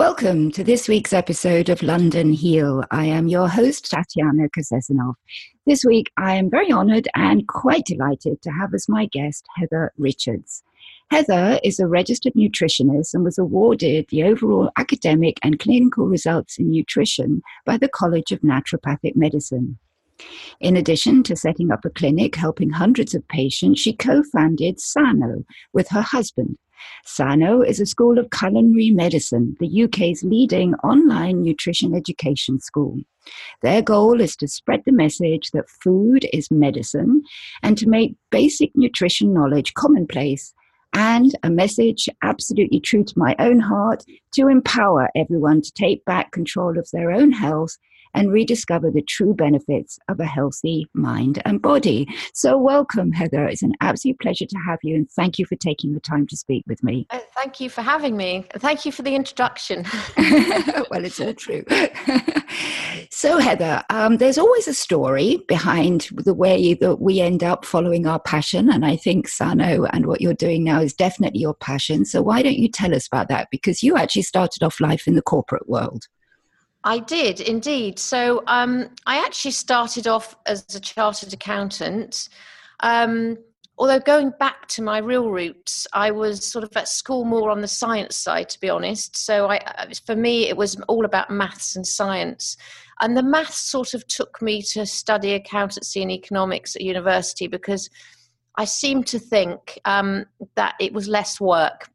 Welcome to this week's episode of London Heal. I am your host, Tatiana Kazesanov. This week, I am very honoured and quite delighted to have as my guest Heather Richards. Heather is a registered nutritionist and was awarded the overall academic and clinical results in nutrition by the College of Naturopathic Medicine. In addition to setting up a clinic helping hundreds of patients, she co founded Sano with her husband Sano is a school of culinary medicine, the UK's leading online nutrition education school. Their goal is to spread the message that food is medicine and to make basic nutrition knowledge commonplace and a message absolutely true to my own heart to empower everyone to take back control of their own health and rediscover the true benefits of a healthy mind and body. So, welcome, Heather. It's an absolute pleasure to have you, and thank you for taking the time to speak with me. Uh, thank you for having me. Thank you for the introduction. well, it's all true. so, Heather, um, there's always a story behind the way that we end up following our passion, and I think Sano and what you're doing now is definitely your passion. So, why don't you tell us about that? Because you actually started off life in the corporate world. I did indeed. So um, I actually started off as a chartered accountant. Um, although going back to my real roots, I was sort of at school more on the science side, to be honest. So I, uh, for me, it was all about maths and science. And the maths sort of took me to study accountancy and economics at university because I seem to think um, that it was less work,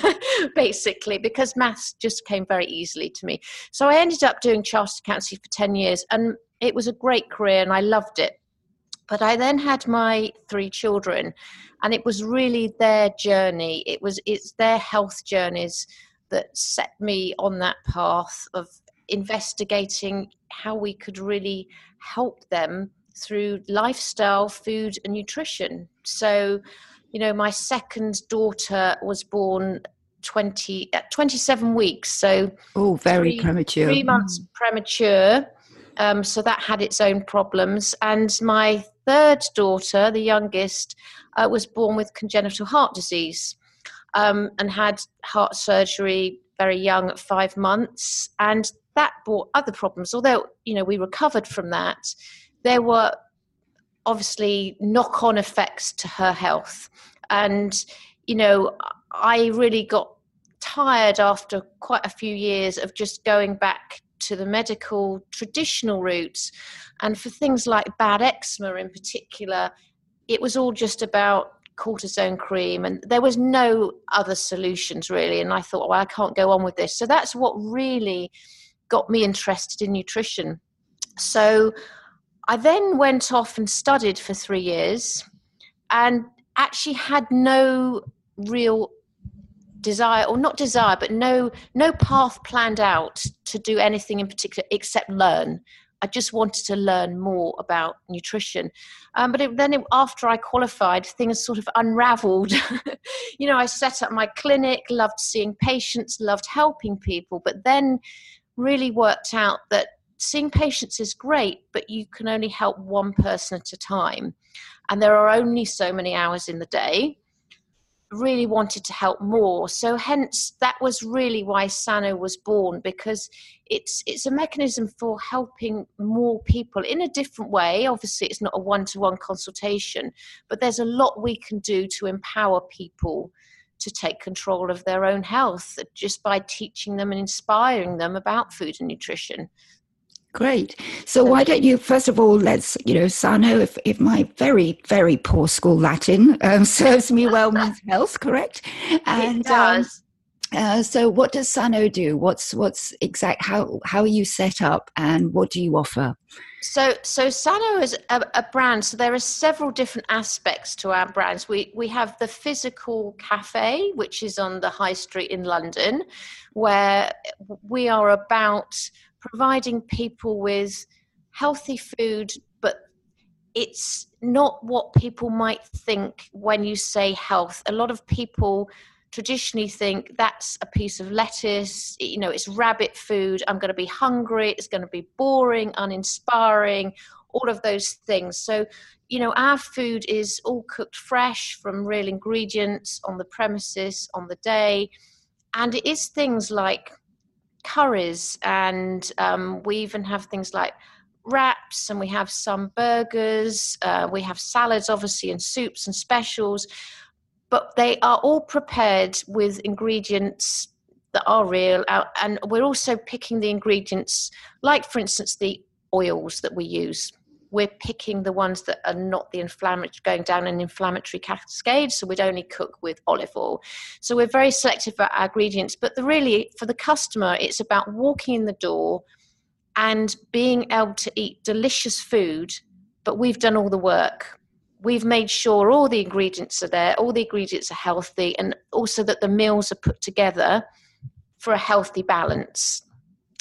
basically, because maths just came very easily to me. So I ended up doing chartered accountancy for 10 years, and it was a great career, and I loved it. But I then had my three children, and it was really their journey. It was it's their health journeys that set me on that path of investigating how we could really help them through lifestyle, food, and nutrition. So, you know, my second daughter was born 20 at 27 weeks. So, oh, very three, premature. Three months mm. premature. Um, so that had its own problems. And my third daughter, the youngest, uh, was born with congenital heart disease um, and had heart surgery very young at five months. And that brought other problems. Although, you know, we recovered from that, there were obviously knock on effects to her health. And, you know, I really got tired after quite a few years of just going back to the medical traditional routes. And for things like bad eczema in particular, it was all just about cortisone cream and there was no other solutions really and i thought well i can't go on with this so that's what really got me interested in nutrition so I then went off and studied for three years and actually had no real desire or not desire but no no path planned out to do anything in particular except learn. I just wanted to learn more about nutrition. Um, but it, then it, after i qualified things sort of unraveled. You know i set up my clinic loved seeing patients loved helping people but then really worked out that seeing patients is great, but you can only help one person at a time. And there are only so many hours in the day. Really wanted to help more. So hence that was really why Sano was born because it's it's a mechanism for helping more people in a different way. Obviously it's not a one-to-one consultation, but there's a lot we can do to empower people to take control of their own health just by teaching them and inspiring them about food and nutrition. Great. So why don't you first of all let's you know Sano if if my very very poor school Latin um, serves me well means health correct and it um, does. Um, uh, so what does Sano do? What's what's exact how how are you set up and what do you offer? So so Sano is a, a brand. So there are several different aspects to our brands. We we have the physical cafe, which is on the high street in London, where we are about providing people with healthy food, but it's not what people might think when you say health. A lot of people traditionally think that's a piece of lettuce, you know, it's rabbit food, I'm going to be hungry, it's going to be boring, uninspiring, all of those things. So, you know, our food is all cooked fresh from real ingredients on the premises, on the day. And it is things like curries, and um, we even have things like wraps, and we have some burgers. Uh, we have salads, obviously, and soups and specials. But they are all prepared with ingredients that are real, and we're also picking the ingredients, like, for instance, the oils that we use we're picking the ones that are not the inflammatory going down an inflammatory cascade so we'd only cook with olive oil. So we're very selective about our ingredients but the really for the customer it's about walking in the door and being able to eat delicious food but we've done all the work. We've made sure all the ingredients are there all the ingredients are healthy and also that the meals are put together for a healthy balance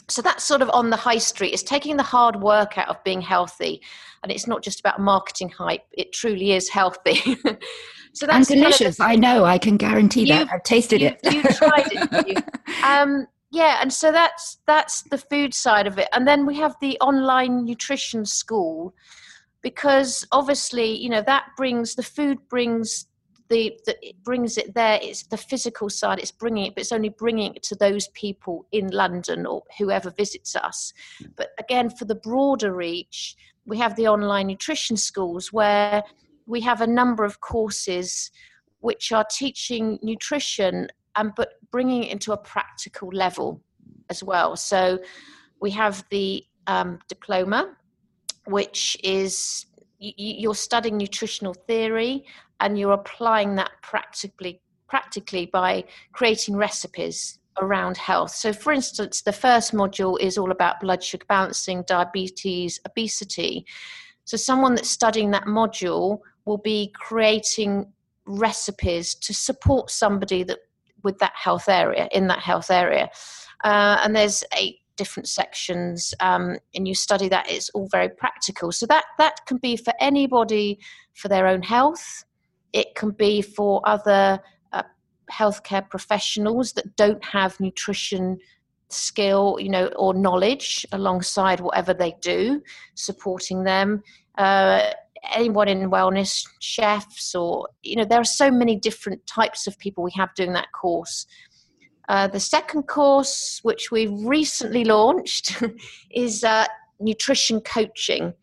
so that's sort of on the high street. It's taking the hard work out of being healthy. And it's not just about marketing hype. It truly is healthy. So that's and delicious kind of i know. I can guarantee that. I've tasted it. you tried it you? Um, yeah and so that's that's the food side of it. And then we have the online nutrition school because obviously you know that brings the food brings the, the, it brings it there it's the physical side it's bringing it but it's only bringing it to those people in london or whoever visits us. But again for the broader reach we have the online nutrition schools where we have a number of courses which are teaching nutrition and but bringing it into a practical level as well. So we have the um, diploma which is you're studying nutritional theory and you're applying that practically practically by creating recipes around health. So, for instance, the first module is all about blood sugar balancing, diabetes, obesity. So, someone that's studying that module will be creating recipes to support somebody that with that health area in that health area. Uh, and there's eight different sections, um, and you study that. It's all very practical. So that that can be for anybody for their own health it can be for other uh, healthcare professionals that don't have nutrition skill, you know, or knowledge alongside whatever they do, supporting them. Uh, anyone in wellness, chefs, or you know, there are so many different types of people we have doing that course. Uh, the second course, which we recently launched, is uh, nutrition coaching.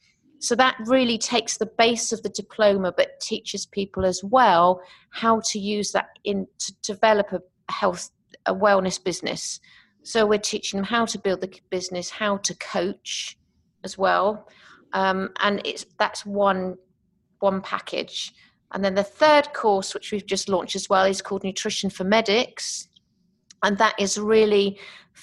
So that really takes the base of the diploma, but teaches people as well how to use that in to develop a health, a wellness business. So we're teaching them how to build the business, how to coach as well, um, and it's that's one one package. And then the third course, which we've just launched as well, is called Nutrition for Medics, and that is really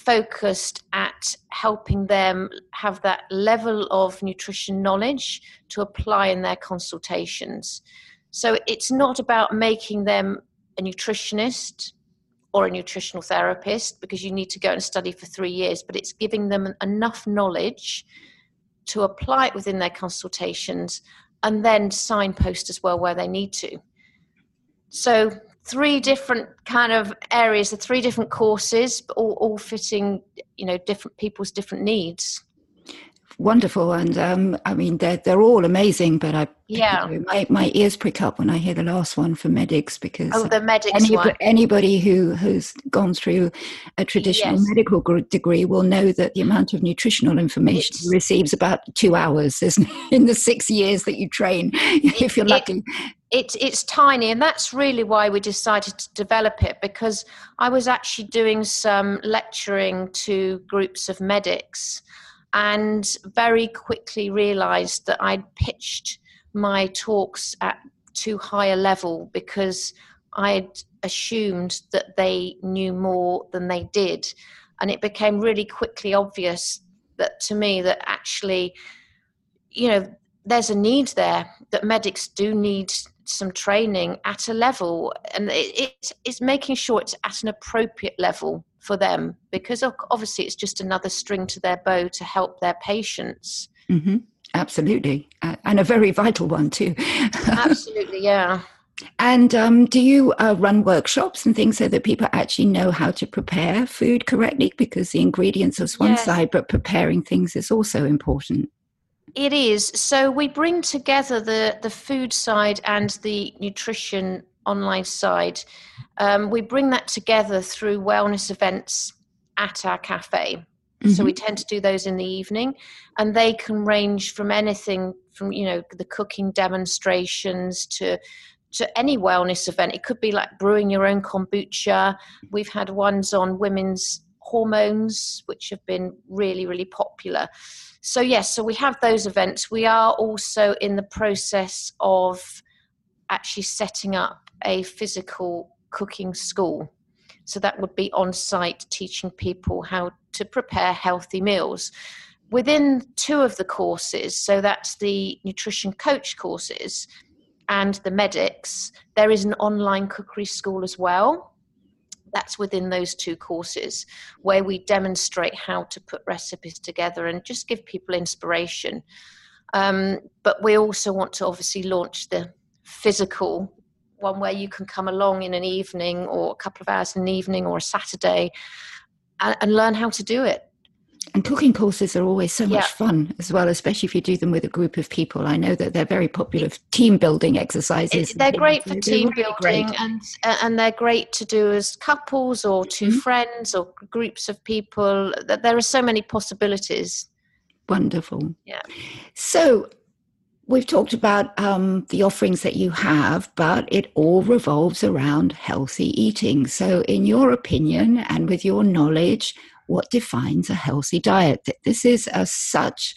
focused at helping them have that level of nutrition knowledge to apply in their consultations. So it's not about making them a nutritionist or a nutritional therapist because you need to go and study for three years, but it's giving them enough knowledge to apply it within their consultations and then signpost as well where they need to. So three different kind of areas, the three different courses, all, all fitting, you know, different people's different needs. Wonderful, and um, I mean they're they're all amazing. But I yeah, you know, my my ears prick up when I hear the last one for medics because oh the medics anybody, one. anybody who who's gone through a traditional yes. medical degree will know that the amount of nutritional information it's, receives about two hours, isn't it, in the six years that you train, if you're lucky. It, it's it's tiny and that's really why we decided to develop it because i was actually doing some lecturing to groups of medics and very quickly realized that i'd pitched my talks at too high a level because i'd assumed that they knew more than they did. And it became really quickly obvious that to me that actually you know there's a need there that medics do need some training at a level and it, it's, it's making sure it's at an appropriate level for them because obviously it's just another string to their bow to help their patients mm-hmm. absolutely and a very vital one too absolutely yeah and um, do you uh, run workshops and things so that people actually know how to prepare food correctly? Because the ingredients is one yes. side, but preparing things is also important. It is. So we bring together the, the food side and the nutrition online side. Um, we bring that together through wellness events at our cafe. Mm-hmm. So we tend to do those in the evening, and they can range from anything from you know the cooking demonstrations to to any wellness event. It could be like brewing your own kombucha. We've had ones on women's hormones, which have been really really popular. So yes, so we have those events. We are also in the process of actually setting up a physical cooking school. So that would be on site teaching people how to prepare healthy meals. Within two of the courses, so that's the nutrition coach courses and the medics, there is an online cookery school as well. That's within those two courses where we demonstrate how to put recipes together and just give people inspiration. Um, but we also want to obviously launch the physical one where you can come along in an evening or a couple of hours in an evening or a Saturday and, and learn how to do it. And cooking courses are always so much yeah. fun as well, especially if you do them with a group of people. I know that they're very popular team building exercises. It, they're great for team really building and and they're great to do as couples or 2 mm-hmm. friends or groups of people. There are so many possibilities. Wonderful. Yeah. So We've talked about um, the offerings that you have, but it all revolves around healthy eating. So, in your opinion and with your knowledge, what defines a healthy diet? This is a, such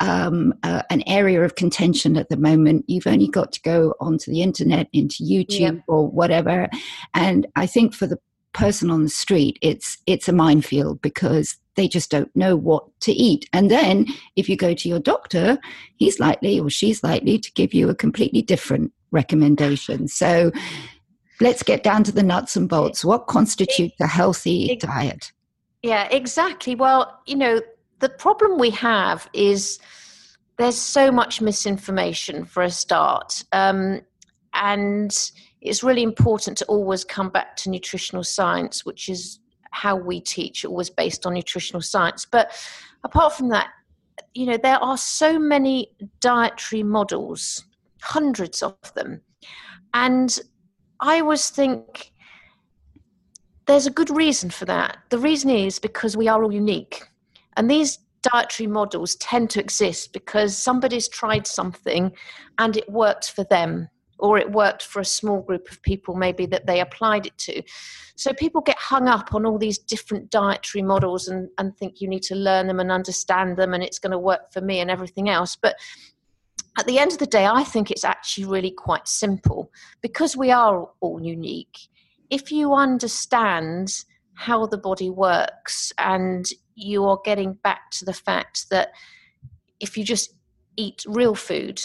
um, uh, an area of contention at the moment. You've only got to go onto the internet, into YouTube yep. or whatever, and I think for the person on the street, it's it's a minefield because they just don't know what to eat. And then if you go to your doctor, he's likely or she's likely to give you a completely different recommendation. So let's get down to the nuts and bolts. What constitutes a healthy diet? Yeah, exactly. Well, you know, the problem we have is there's so much misinformation for a start. Um, and it's really important to always come back to nutritional science, which is how we teach, always based on nutritional science. But apart from that, you know, there are so many dietary models, hundreds of them. And I always think there's a good reason for that. The reason is because we are all unique. And these dietary models tend to exist because somebody's tried something and it worked for them or it worked for a small group of people maybe that they applied it to so people get hung up on all these different dietary models and, and think you need to learn them and understand them and it's going to work for me and everything else but at the end of the day i think it's actually really quite simple because we are all unique if you understand how the body works and you are getting back to the fact that if you just eat real food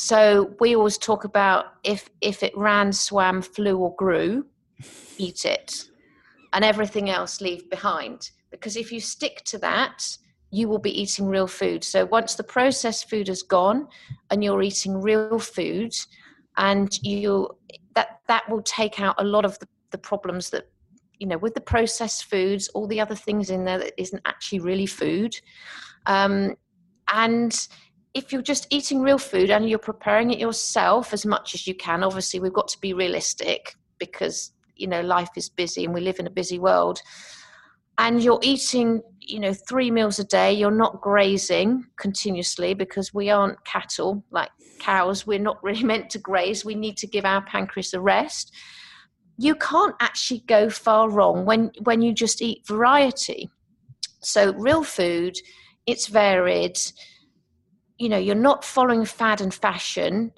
so we always talk about if if it ran, swam, flew, or grew, eat it, and everything else leave behind. Because if you stick to that, you will be eating real food. So once the processed food is gone, and you're eating real food, and you that that will take out a lot of the, the problems that you know with the processed foods, all the other things in there that isn't actually really food, um, and if you're just eating real food and you're preparing it yourself as much as you can, obviously we've got to be realistic because you know life is busy and we live in a busy world. And you're eating, you know, three meals a day. You're not grazing continuously because we aren't cattle like cows. We're not really meant to graze. We need to give our pancreas a rest. You can't actually go far wrong when when you just eat variety. So real food, it's varied. You know you're not following fad and fashion.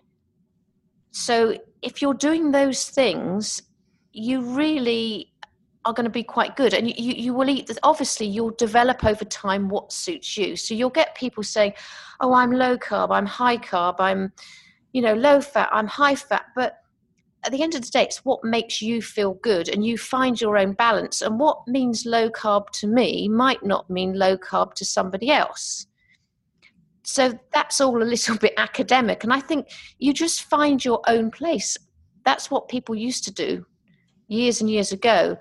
So if you're doing those things you really are going to be quite good. And you, you will eat obviously you'll develop over time what suits you. So you'll get people saying oh i'm low carb i'm high carb i'm you know low fat i'm high fat. But at the end of the day it's what makes you feel good and you find your own balance. And what means low carb to me might not mean low carb to somebody else. So that's all a little bit academic. And i think you just find your own place. That's what people used to do years and years ago.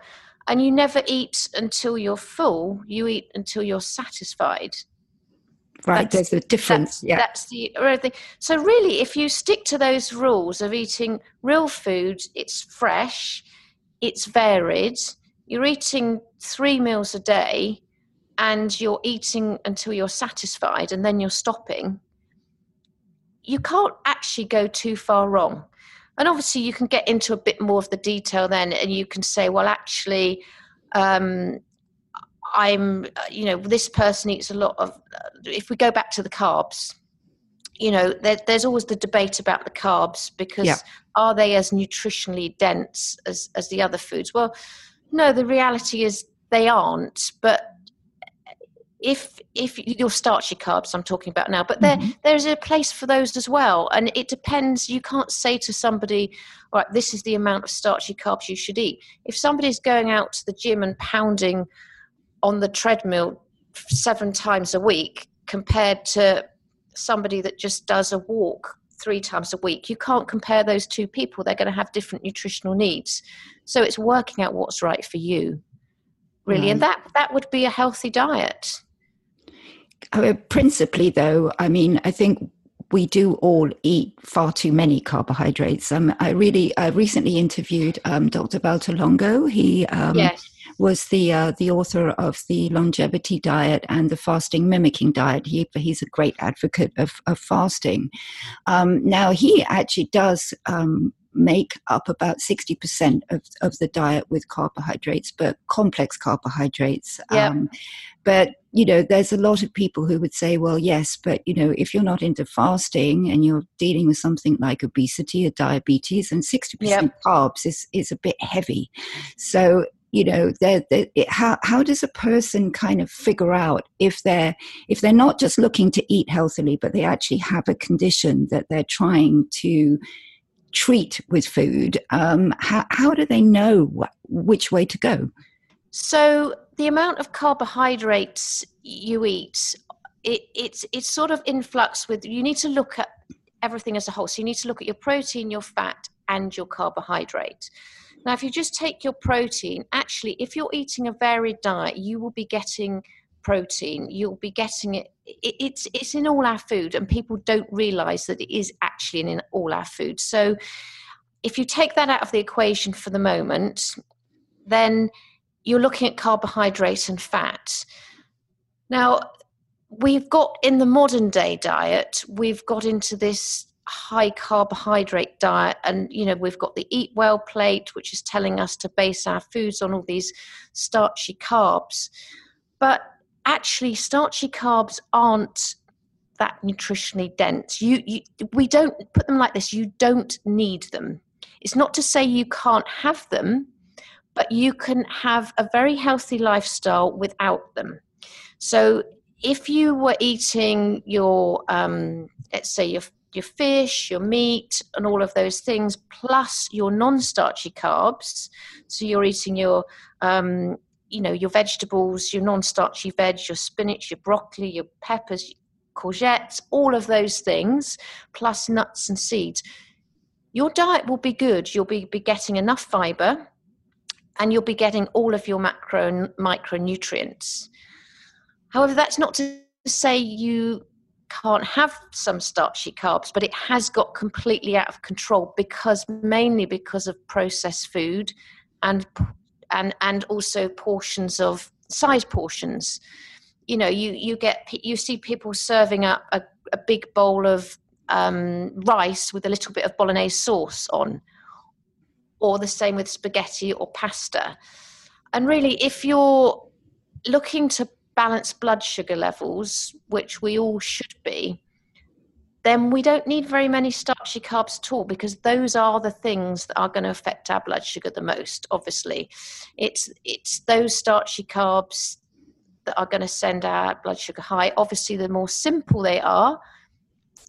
And you never eat until you're full. You eat until you're satisfied right that's, there's a difference that's, yeah that's the thing so really if you stick to those rules of eating real food it's fresh it's varied you're eating three meals a day and you're eating until you're satisfied and then you're stopping, you can't actually go too far wrong. And obviously, you can get into a bit more of the detail then, and you can say, well, actually, um, I'm, you know, this person eats a lot of, if we go back to the carbs, you know, there, there's always the debate about the carbs because yeah. are they as nutritionally dense as, as the other foods? Well, no, the reality is they aren't. But if if your starchy carbs I'm talking about now, but there mm-hmm. there's a place for those as well, and it depends. You can't say to somebody, "Right, this is the amount of starchy carbs you should eat." If somebody's going out to the gym and pounding on the treadmill seven times a week compared to somebody that just does a walk three times a week. You can't compare those two people. They're going to have different nutritional needs. So it's working out what's right for you, really. And that, that would be a healthy diet. Uh, principally, though, I mean, I think we do all eat far too many carbohydrates. Um, I really, I recently interviewed um, Dr. Valter Longo. He um, yes was the uh, the author of the longevity diet and the fasting mimicking diet. He, he's a great advocate of, of fasting. Um, now he actually does um, make up about 60% of, of the diet with carbohydrates, but complex carbohydrates. Yep. Um, but, you know, there's a lot of people who would say, well, yes, but, you know, if you're not into fasting and you're dealing with something like obesity or diabetes, and 60% yep. carbs is, is a bit heavy. So you know they're, they're, it, how, how does a person kind of figure out if they're if they're not just looking to eat healthily but they actually have a condition that they're trying to treat with food um, how, how do they know wh- which way to go? So the amount of carbohydrates you eat it, it's it's sort of influx with you need to look at everything as a whole. So you need to look at your protein your fat and your carbohydrate now, if you just take your protein, actually, if you're eating a varied diet, you will be getting protein. You'll be getting it. It's it's in all our food, and people don't realise that it is actually in all our food. So, if you take that out of the equation for the moment, then you're looking at carbohydrate and fat. Now, we've got in the modern day diet, we've got into this high carbohydrate diet and you know we've got the Eatwell Plate which is telling us to base our foods on all these starchy carbs. But actually starchy carbs aren't that nutritionally dense. You, you we don't put them like this you don't need them. It's not to say you can't have them but you can have a very healthy lifestyle without them. So if you were eating your um, let's say your your fish, your meat, and all of those things, plus your non-starchy carbs. So you're eating your, um, you know, your vegetables, your non-starchy veg, your spinach, your broccoli, your peppers, courgettes, all of those things, plus nuts and seeds. Your diet will be good. You'll be, be getting enough fiber, and you'll be getting all of your macro and micronutrients. However, that's not to say you can't have some starchy carbs, but it has got completely out of control because mainly because of processed food and and and also portions of size portions. You know, you you get you see people serving up a, a big bowl of um, rice with a little bit of bolognese sauce on, or the same with spaghetti or pasta. And really, if you're looking to balanced blood sugar levels, which we all should be, then we don't need very many starchy carbs at all because those are the things that are going to affect our blood sugar the most obviously. It's it's those starchy carbs that are going to send our blood sugar high. Obviously the more simple they are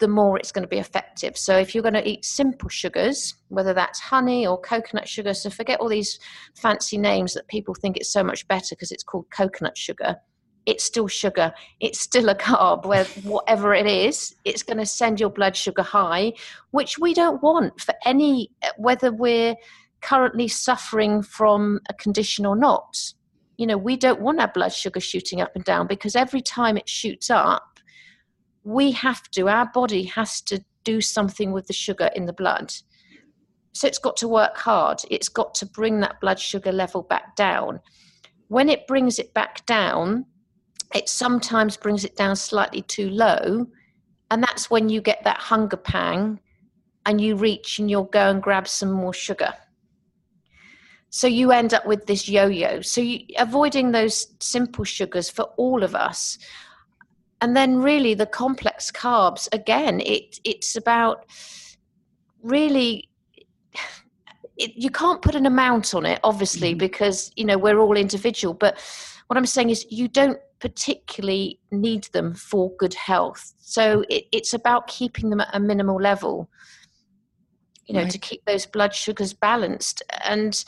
the more it's going to be effective. So if you're going to eat simple sugars whether that's honey or coconut sugar so forget all these fancy names that people think it's so much better because it's called coconut sugar it's still sugar it's still a carb where whatever it is it's going to send your blood sugar high which we don't want for any whether we're currently suffering from a condition or not you know we don't want our blood sugar shooting up and down because every time it shoots up we have to our body has to do something with the sugar in the blood so it's got to work hard. It's got to bring that blood sugar level back down. When it brings it back down, it sometimes brings it down slightly too low. And that's when you get that hunger pang and you reach and you'll go and grab some more sugar. So you end up with this yo yo. So you, avoiding those simple sugars for all of us. And then, really, the complex carbs again, it, it's about really it, you can't put an amount on it, obviously, mm. because you know we're all individual. But what I'm saying is, you don't particularly need them for good health. So it, it's about keeping them at a minimal level. You know, right. to keep those blood sugars balanced and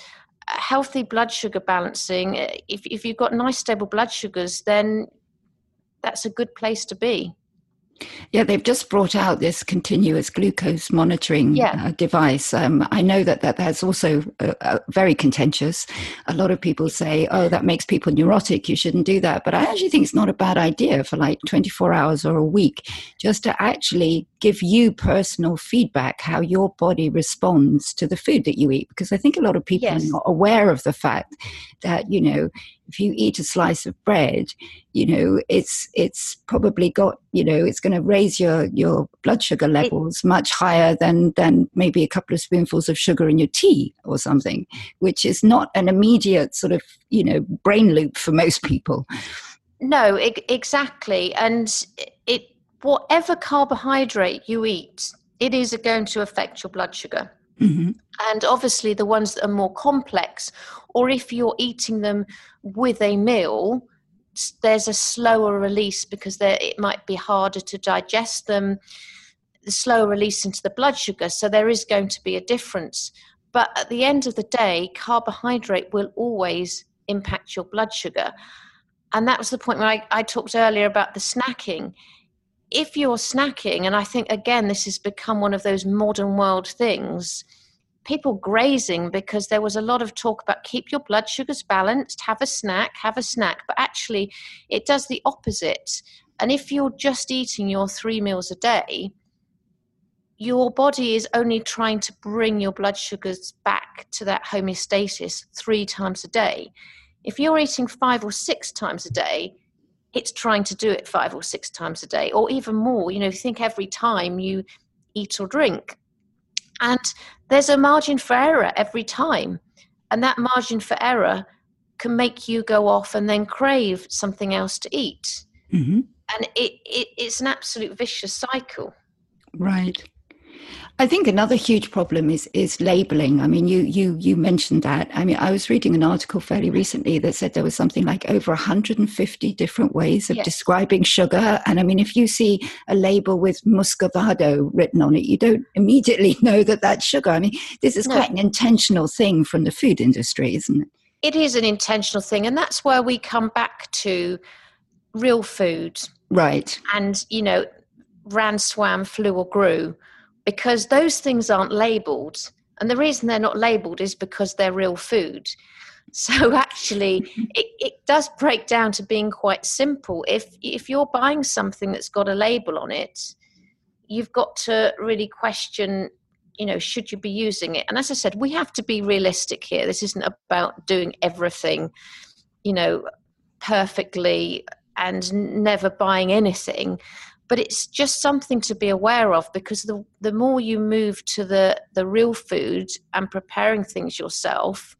healthy blood sugar balancing. If if you've got nice stable blood sugars, then that's a good place to be. Yeah, they've just brought out this continuous glucose monitoring yeah. uh, device. Um, I know that, that that's also uh, uh, very contentious. A lot of people say, oh, that makes people neurotic. You shouldn't do that. But I actually think it's not a bad idea for like 24 hours or a week just to actually give you personal feedback how your body responds to the food that you eat. Because I think a lot of people yes. are not aware of the fact that, you know, if you eat a slice of bread, you know, it's it's probably got, you know, it's going to raise your your blood sugar levels much higher than than maybe a couple of spoonfuls of sugar in your tea or something, which is not an immediate sort of, you know, brain loop for most people. No, it, exactly. And it whatever carbohydrate you eat, it is going to affect your blood sugar. Mm-hmm. And obviously, the ones that are more complex, or if you're eating them with a meal, there's a slower release because it might be harder to digest them, the slower release into the blood sugar. So there is going to be a difference. But at the end of the day, carbohydrate will always impact your blood sugar. And that was the point where I, I talked earlier about the snacking if you're snacking, and I think again, this has become one of those modern world things, people grazing because there was a lot of talk about keep your blood sugars balanced, have a snack, have a snack, but actually it does the opposite. And if you're just eating your three meals a day, your body is only trying to bring your blood sugars back to that homeostasis three times a day. If you're eating five or six times a day, it's trying to do it five or six times a day or even more. You know think every time you eat or drink. And there's a margin for error every time. And that margin for error can make you go off and then crave something else to eat. Mm-hmm. and it, it, it's an absolute vicious cycle. Right I think another huge problem is is labeling. I mean, you you you mentioned that. I mean, I was reading an article fairly recently that said there was something like over 150 different ways of yes. describing sugar. And I mean, if you see a label with muscovado written on it, you don't immediately know that that's sugar. I mean, this is no. quite an intentional thing from the food industry, isn't it? It is an intentional thing, and that's where we come back to real food, right? And you know, ran, swam, flew, or grew because those things aren't labeled. And the reason they're not labeled is because they're real food. So actually, it, it does break down to being quite simple. If if you're buying something that's got a label on it, you've got to really question, you know, should you be using it? And as I said, we have to be realistic here. This isn't about doing everything, you know, perfectly and never buying anything but it's just something to be aware of because the the more you move to the the real food and preparing things yourself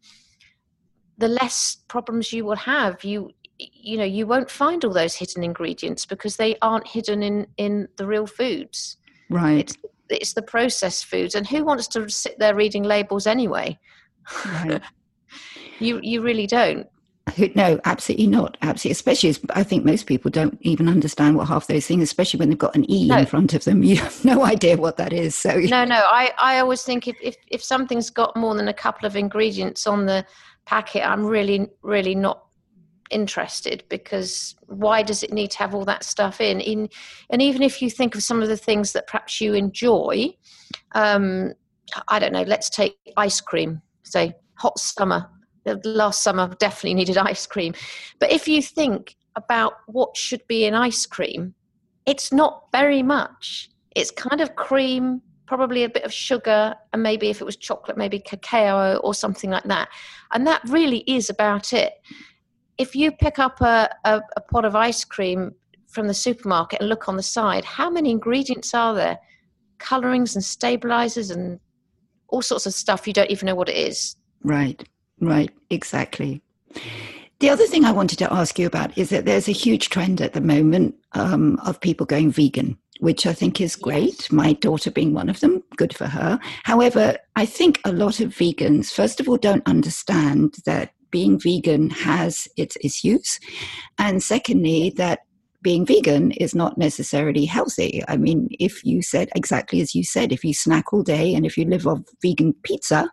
the less problems you will have. You you know you won't find all those hidden ingredients because they aren't hidden in in the real foods. Right. It's, it's the processed foods and who wants to sit there reading labels anyway? Right. You you really don't no, absolutely not. Absolutely, especially as I think most people don't even understand what half those things, especially when they've got an E no. in front of them. You have no idea what that is. So no, no. I, I always think if, if if something's got more than a couple of ingredients on the packet, I'm really really not interested because why does it need to have all that stuff in? in and even if you think of some of the things that perhaps you enjoy, um, I don't know. Let's take ice cream. Say hot summer last summer definitely needed ice cream. But if you think about what should be in ice cream, it's not very much. It's kind of cream probably a bit of sugar, and maybe if it was chocolate, maybe cacao or something like that. And that really is about it. If you pick up a, a, a pot of ice cream from the supermarket and look on the side, how many ingredients are there? Colorings and stabilizers and all sorts of stuff you don't even know what it is. Right, right, exactly. The other thing I wanted to ask you about is that there's a huge trend at the moment um, of people going vegan, which I think is great. Yes. My daughter being one of them, good for her. However, I think a lot of vegans, first of all, don't understand that being vegan has its issues. And secondly, that being vegan is not necessarily healthy. I mean, if you said exactly as you said, if you snack all day and if you live off vegan pizza,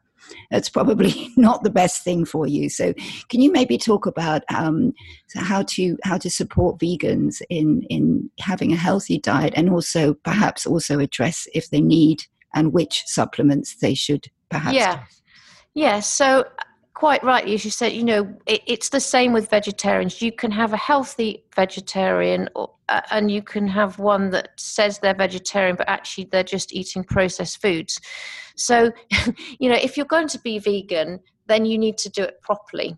it's probably not the best thing for you. So, can you maybe talk about um, how to how to support vegans in in having a healthy diet, and also perhaps also address if they need and which supplements they should perhaps? Yeah, yeah. So quite rightly, as you said, you know, it, it's the same with vegetarians. You can have a healthy vegetarian, or, uh, and you can have one that says they're vegetarian, but actually they're just eating processed foods. So, you know, if you're going to be vegan, then you need to do it properly.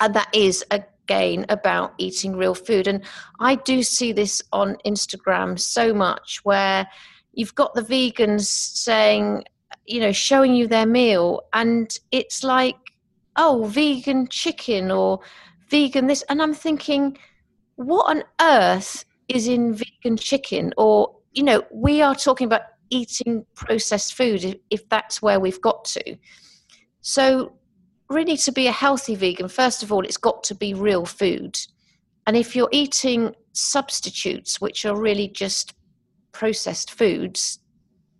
And that is, again, about eating real food. And I do see this on Instagram so much where you've got the vegans saying, you know, showing you their meal, and it's like oh, vegan chicken or vegan this. And I'm thinking, what on earth is in vegan chicken? Or, you know, we are talking about eating processed food if, if that's where we've got to. So, really, to be a healthy vegan, first of all, it's got to be real food. And if you're eating substitutes, which are really just processed foods,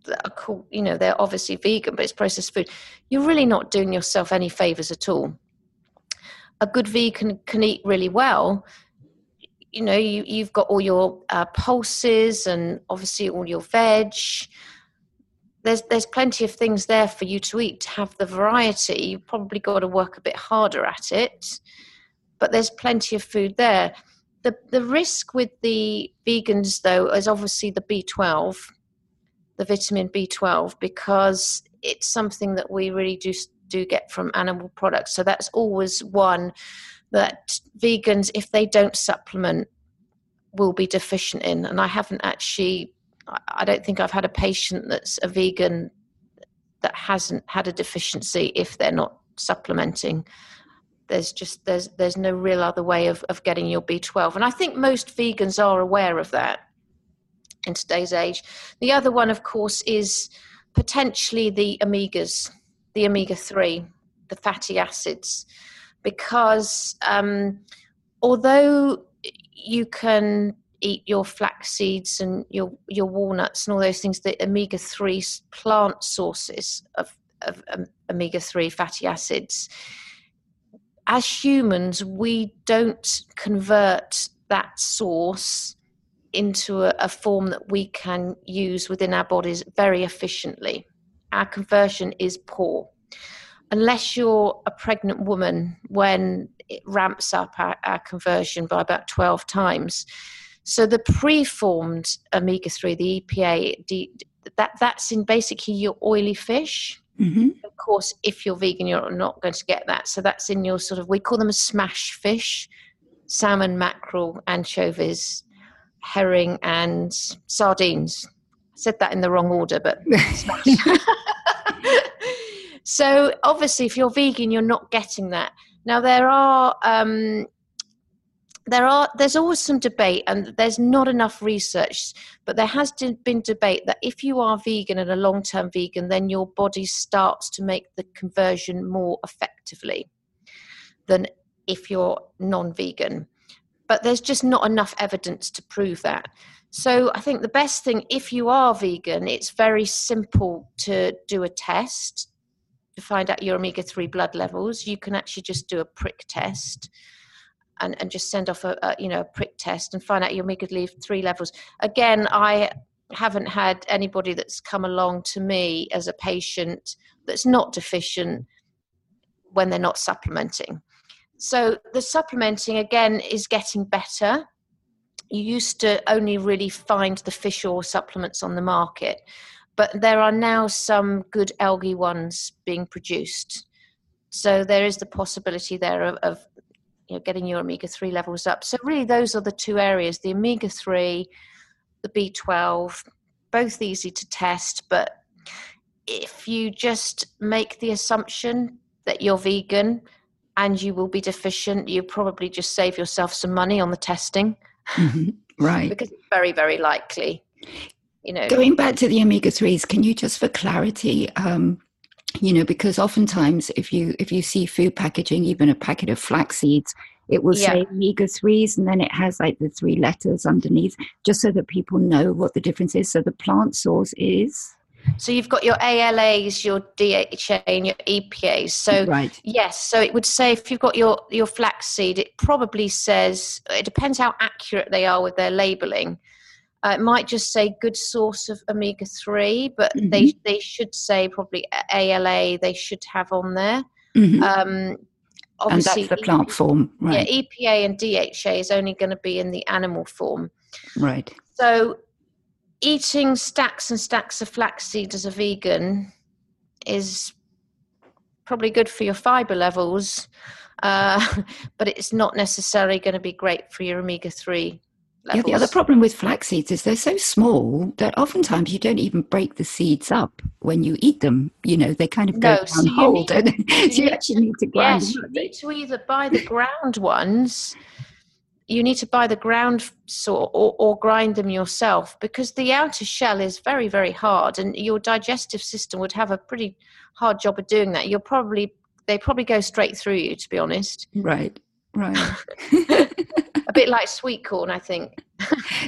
that are called, you know, they're obviously vegan, but it's processed food, you're really not doing yourself any favors at all. A good vegan can eat really well. You know, you, you've got all your uh, pulses and obviously all your veg. There's there's plenty of things there for you to eat to have the variety. You've probably got to work a bit harder at it, but there's plenty of food there. The the risk with the vegans though is obviously the B12 the vitamin B12 because it's something that we really do do get from animal products. So that's always one that vegans, if they don't supplement, will be deficient in. And I haven't actually, I don't think I've had a patient that's a vegan that hasn't had a deficiency if they're not supplementing. There's just there's there's no real other way of, of getting your B12. And I think most vegans are aware of that in today's age. The other one, of course, is potentially the omegas, the omega 3, the fatty acids, because um, although you can eat your flax seeds and your, your walnuts and all those things, the omega 3 plant sources of, of um, omega 3 fatty acids, as humans, we don't convert that source into a, a form that we can use within our bodies very efficiently. Our conversion is poor. Unless you're a pregnant woman, when it ramps up our, our conversion by about 12 times. So the preformed omega 3, the EPA, that, that's in basically your oily fish. Mm-hmm. Of course, if you're vegan, you're not going to get that. So that's in your sort of, we call them a smash fish salmon, mackerel, anchovies, herring, and sardines. I said that in the wrong order, but so obviously, if you're vegan, you're not getting that. Now there are um, there are there's always some debate, and there's not enough research, but there has been debate that if you are vegan and a long-term vegan, then your body starts to make the conversion more effectively than if you're non-vegan but there's just not enough evidence to prove that. So I think the best thing, if you are vegan, it's very simple to do a test to find out your omega 3 blood levels. You can actually just do a prick test. And, and just send off a, a you know a prick test and find out your omega 3 levels. Again, I haven't had anybody that's come along to me as a patient that's not deficient when they're not supplementing. So the supplementing again is getting better. You used to only really find the fish oil supplements on the market. but there are now some good algae ones being produced. So there is the possibility there of, of you know, getting your omega 3 levels up. So, really, those are the two areas the omega 3, the B12, both easy to test, but if you just make the assumption that you're vegan and you will be deficient, you probably just save yourself some money on the testing. Mm-hmm. Right. because it's very, very likely. You know, Going back to the omega threes, can you just for clarity, um, you know, because oftentimes if you if you see food packaging, even a packet of flax seeds, it will Yeah. say omega threes, and then it has like the three letters underneath, just so that people know what the difference is. So the plant source is so you've got your ALAs, your DHA, and your EPAs. So right. Yes, so it would say if you've got your your flaxseed, it probably says it depends how accurate they are with their labeling. Uh, it might just say good source of omega three, but they they should say probably ALA. They should have on there. Mhm. Um, and obviously, that's the plant form, right? yeah, EPA and DHA is only going to be in the animal form. Right. So, eating stacks and stacks of flaxseed as a vegan is probably good for your fiber levels, uh, but it's not necessarily going to be great for your omega 3 Levels. Yeah, the other problem with flax seeds is they're so small that oftentimes you don't even break the seeds up when you eat them. You know, they kind of go No, so whole? So you actually need to grind yes, them you need to either buy the ground ones. You need to buy the ground sort or, or grind them yourself because the outer shell is very, very hard, and your digestive system would have a pretty hard job of doing that. You'll probably they probably go straight through you, to be honest. Right, right. a bit like sweet corn, I think.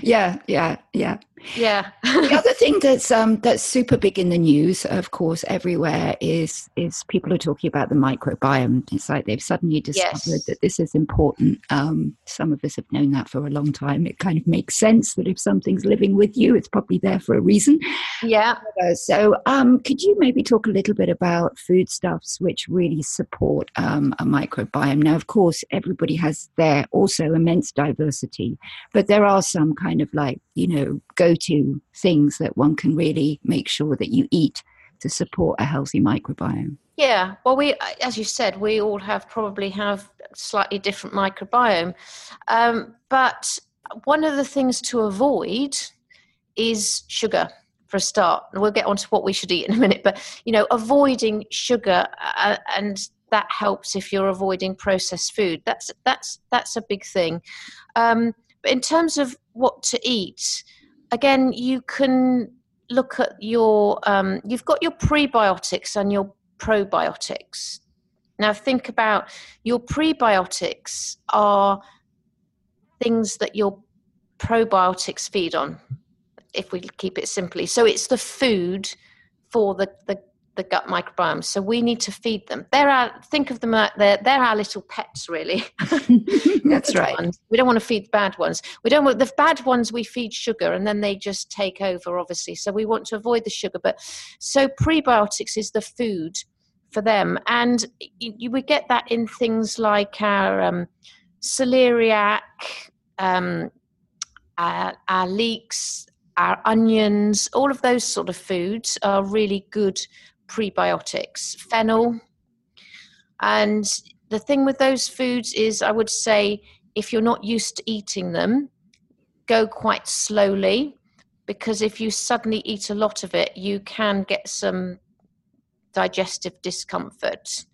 Yeah, yeah, yeah. Yeah. The other thing that's um, that's super big in the news, of course, everywhere is is people are talking about the microbiome. It's like they've suddenly discovered Yes. that this is important. Um, some of us have known that for a long time. It kind of makes sense that if something's living with you, it's probably there for a reason. yeah. Uh, So, um, could you maybe talk a little bit about foodstuffs which really support um, a microbiome? Now, of course, everybody has their also immense diversity, but there are some kind of like, you know, go to things that one can really make sure that you eat to support a healthy microbiome. Yeah. Well, we, as you said, we all have probably have slightly different microbiome. Um, but one of the things to avoid is sugar for a start. And we'll get on to what we should eat in a minute. But, you know, avoiding sugar uh, and that helps if you're avoiding processed food. That's, that's, that's a big thing. Um, but in terms of what to eat, again, you can look at your, um, you've got your prebiotics and your probiotics. Now, think about your prebiotics are things that your probiotics feed on, if we keep it simply. So, it's the food for the, the, the gut microbiome. So, we need to feed them. They're our, think of them, uh, they're, they're our little pets, really. That's right. ones. We don't want to feed the bad ones. We don't want the bad ones. We feed sugar, and then they just take over. Obviously, so we want to avoid the sugar. But so prebiotics is the food for them, and you, you would get that in things like our um, celeriac, um, our, our leeks, our onions. All of those sort of foods are really good prebiotics. Fennel, and the thing with those foods is i would say if you're not used to eating them go quite slowly because if you suddenly eat a lot of it you can get some digestive discomfort.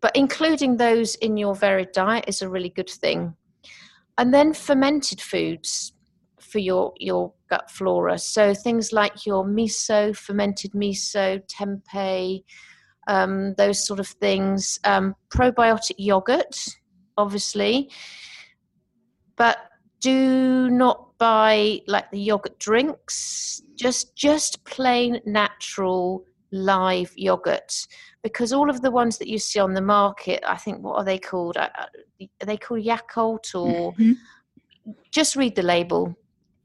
But including those in your varied diet is a really good thing. And then fermented foods for your your gut flora so things like your miso fermented miso tempeh um, those sort of things. Um, probiotic yogurt, obviously, but do not buy like the yogurt drinks. Just just plain natural live yogurt because all of the ones that you see on the market, I think what are they called? Uh, uh, Are they called Yakult or Mhm. just read the label.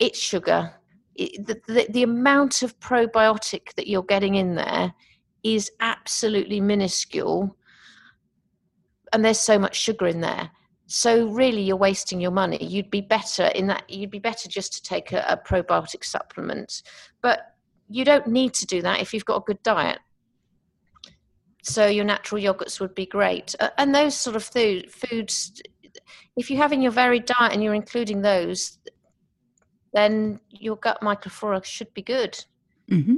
It's sugar. It, the, the, the amount of probiotic that you're getting in there is absolutely minuscule. And there's so much sugar in there. So really you're wasting your money. You'd be better in that you'd be better just to take a, a probiotic supplement. But you don't need to do that if you've got a good diet. So your natural yogurts would be great, and those sort of food, foods. If you have in your varied diet and you're including those, then your gut microflora should be good. Mm-hmm.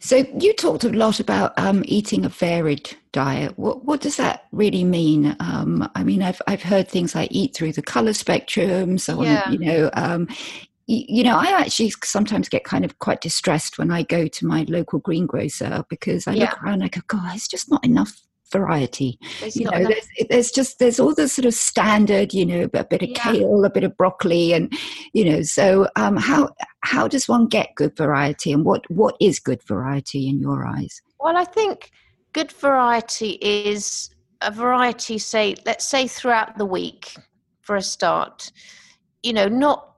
So you talked a lot about um, eating a varied diet. What, what does that really mean? Um, I mean, I've I've heard things like eat through the color spectrum, so yeah. on, you know. Um, you know, I actually sometimes get kind of quite distressed when I go to my local greengrocer because I yeah. look around and I go, God, it's just not enough variety. There's you know, there's, there's, just there's all the sort of standard, you know, a bit of yeah. kale, a bit of broccoli, and you know. So, um, how how does one get good variety, and what what is good variety in your eyes? Well, I think good variety is a variety. Say, let's say throughout the week, for a start. You know, not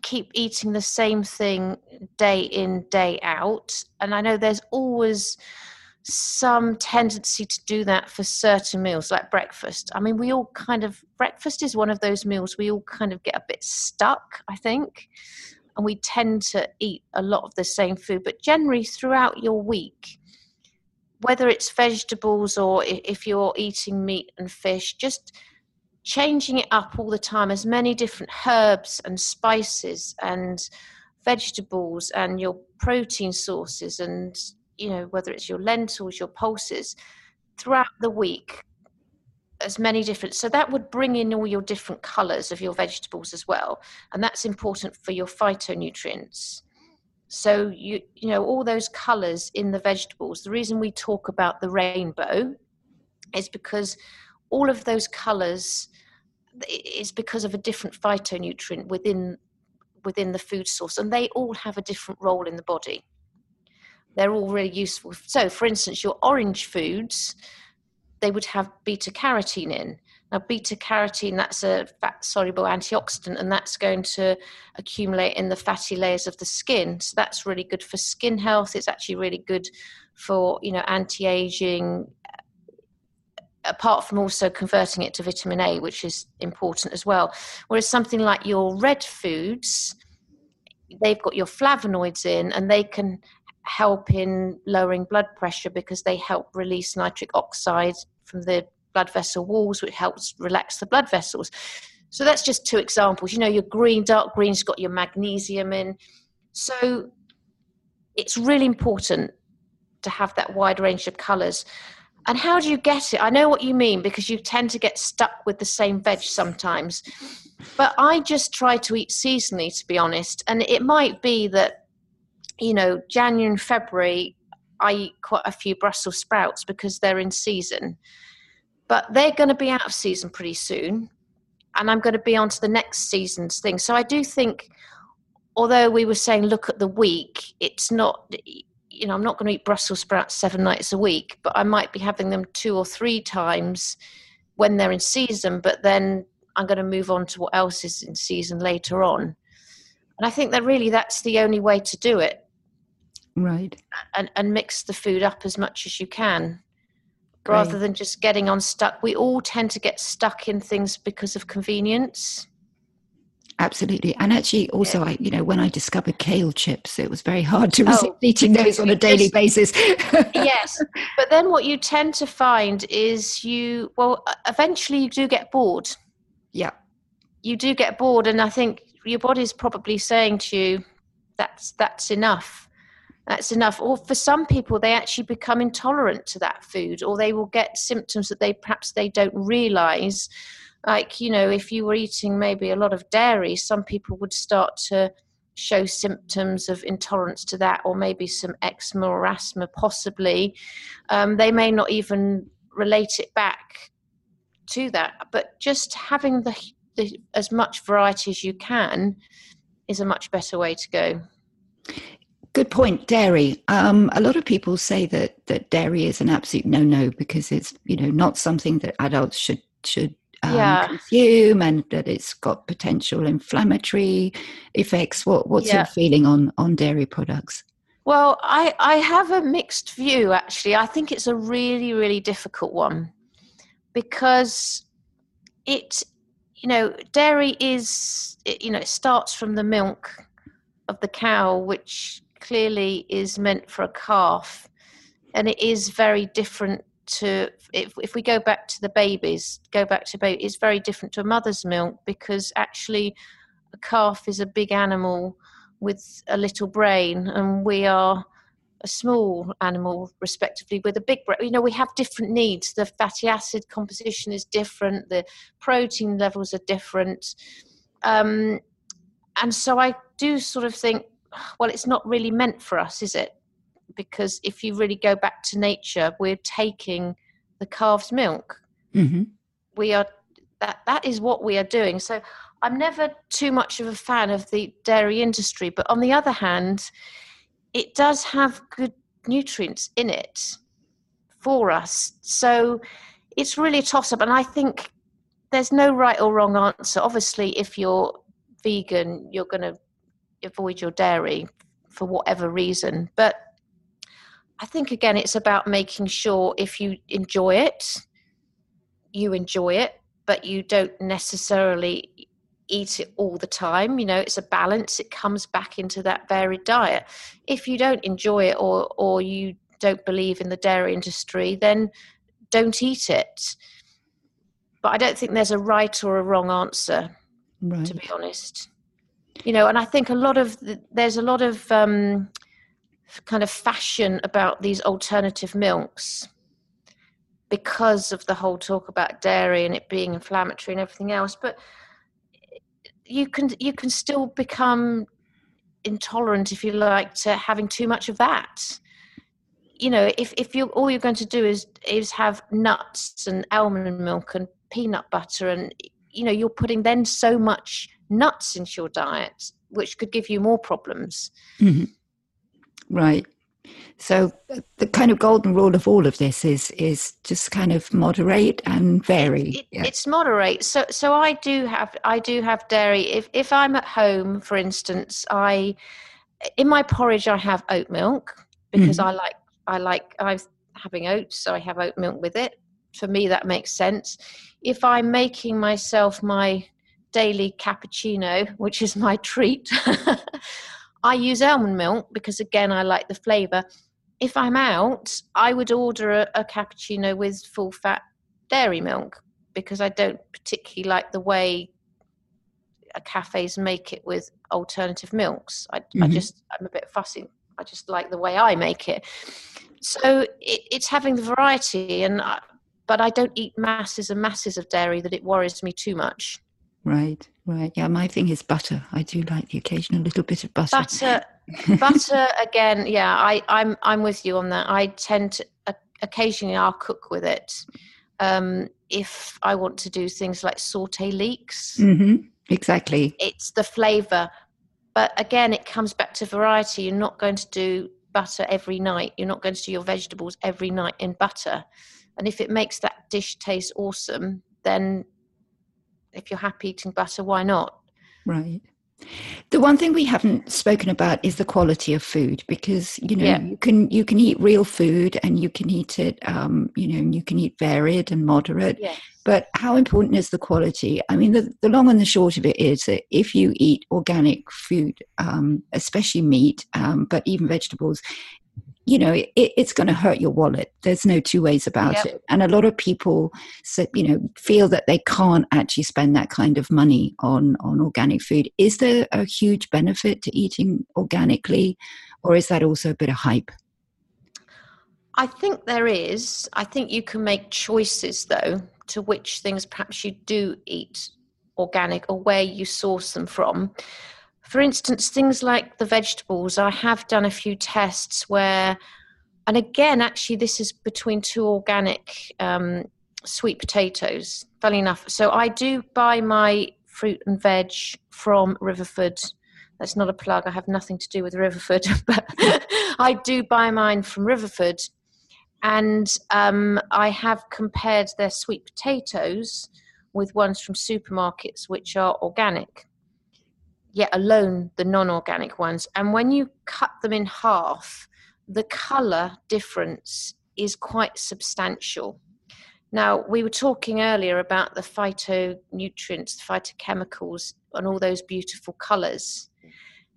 keep eating the same thing day in day out and i know there's always some tendency to do that for certain meals like breakfast. I mean we all kind of breakfast is one of those meals we all kind of get a bit stuck i think and we tend to eat a lot of the same food. But generally throughout your week whether it's vegetables or if you're eating meat and fish just changing it up all the time as many different herbs and spices and vegetables and your protein sources and you know whether it's your lentils your pulses throughout the week as many different so that would bring in all your different colors of your vegetables as well and that's important for your phytonutrients. So you you know all those colors in the vegetables the reason we talk about the rainbow is because all of those colors is because of a different phytonutrient within within the food source and they all have a different role in the body they're all really useful. So for instance your orange foods they would have beta carotene in. Now beta carotene that's a fat soluble antioxidant and that's going to accumulate in the fatty layers of the skin. So that's really good for skin health. It's actually really good for you know anti-aging uh, apart from also converting it to vitamin A, which is important as well. Whereas something like your red foods, they've got your flavonoids in and they can help in lowering blood pressure because they help release nitric oxide from the blood vessel walls, which helps relax the blood vessels. So that's just two examples. You know, your green, dark green's got your magnesium in. So it's really important to have that wide range of colours. And how do you get it? I know what you mean because you tend to get stuck with the same veg sometimes. But I just try to eat seasonally, to be honest. And it might be that, you know, January and February, I eat quite a few Brussels sprouts because they're in season. But they're going to be out of season pretty soon. And I'm going to be on to the next season's thing. So I do think, although we were saying look at the week, it's not you know, I'm not going to eat Brussels sprouts seven nights a week, but I might be having them two or three times when they're in season, but then I'm going to move on to what else is in season later on. And I think that really that's the only way to do it. Right. And, and mix the food up as much as you can rather than just getting on stuck. We all tend to get stuck in things because of convenience. Absolutely. And actually, also, I, you know, when I discovered kale chips, it was very hard to resist oh, eating those on a daily basis. yes. But then what you tend to find is you, well, eventually you do get bored. Yeah. You do get bored. And I think your body's probably saying to you, that's, that's enough. That's enough. Or for some people, they actually become intolerant to that food, or they will get symptoms that they perhaps they don't realize. Like you know if you were eating maybe a lot of dairy some people would start to show symptoms of intolerance to that or maybe some eczema or asthma possibly. Um, they may not even relate it back to that. But just having the, the as much variety as you can is a much better way to go Good point. Dairy. Um, a lot of people say that that dairy is an absolute no-no because it's you know not something that adults should should um, yeah. consume and that it's got potential inflammatory effects what what's yeah. your feeling on on dairy products well i i have a mixed view actually i think it's a really really difficult one because it you know dairy is it, you know it starts from the milk of the cow which clearly is meant for a calf, and it is very different to if, if we go back to the babies go back to baby it's very different to a mother's milk because actually a calf is a big animal with a little brain and we are a small animal respectively with a big brain you know we have different needs. The fatty acid composition is different the protein levels are different. Um, and so i do sort of think well it's not really meant for us is it because if you really go back to nature, we're taking the calf's milk. Mm-hmm. We are that that is what we are doing. So I'm never too much of a fan of the dairy industry, but on the other hand, it does have good nutrients in it for us. So it's really a toss up, and I think there's no right or wrong answer. Obviously, if you're vegan, you're going to avoid your dairy for whatever reason, but I think again, it's about making sure if you enjoy it, you enjoy it, but you don't necessarily eat it all the time. You know, it's a balance. It comes back into that varied diet. If you don't enjoy it or or you don't believe in the dairy industry, then don't eat it. But I don't think there's a right or a wrong answer, right. to be honest. You know, and I think a lot of the, there's a lot of um, kind of fashion about these alternative milks because of the whole talk about dairy and it being inflammatory and everything else but you can you can still become intolerant if you like to having too much of that. You know if if you all you're going to do is is have nuts and almond milk and peanut butter and you know you're putting then so much nuts into your diet which could give you more problems mm-hmm. Right. So the kind of golden rule of all of this is is just kind of moderate and vary. It, yeah. It's moderate. So so I do have I do have dairy. If if I'm at home, for instance, I in my porridge I have oat milk because mm-hmm. I like I like I'm having oats, so I have oat milk with it. For me, that makes sense. If I'm making myself my daily cappuccino, which is my treat. I use almond milk because, again, I like the flavour. If I'm out, I would order a, a cappuccino with full fat dairy milk because I don't particularly like the way cafes make it with alternative milks. I, mm-hmm. I, just I'm a bit fussy. I just like the way I make it. So it, it's having the variety, and I, but I don't eat masses and masses of dairy that it worries me too much. Right, right. Yeah, my thing is butter. I do like the occasional little bit of butter. Butter, butter again. Yeah, I, I'm I'm with you on that. I tend to uh, occasionally I'll cook with it um, if I want to do things like saute leeks. Mm-hmm. Exactly. It's the flavour, but again, it comes back to variety. You're not going to do butter every night. You're not going to do your vegetables every night in butter. And if it makes that dish taste awesome, then if you're happy eating butter, why not? Right. The one thing we haven't spoken about is the quality of food because you know yeah. you can you can eat real food and you can eat it um, you know you can eat varied and moderate. Yes. But how important is the quality? I mean, the, the long and the short of it is that if you eat organic food, um, especially meat, um, but even vegetables, you know it, it's going to hurt your wallet. There's no two ways about yep. it. And a lot of people you know feel that they can't actually spend that kind of money on on organic food. Is there a huge benefit to eating organically or is that also a bit of hype? I think there is. I think you can make choices though to which things perhaps you do eat organic or where you source them from for instance, things like the vegetables, I have done a few tests where, and again, actually, this is between two organic um, sweet potatoes, funny enough. So I do buy my fruit and veg from Riverford. That's not a plug, I have nothing to do with Riverford, but I do buy mine from Riverford. And um, I have compared their sweet potatoes with ones from supermarkets, which are organic yet alone the non-organic ones and when you cut them in half the color difference is quite substantial now we were talking earlier about the phytonutrients the phytochemicals and all those beautiful colors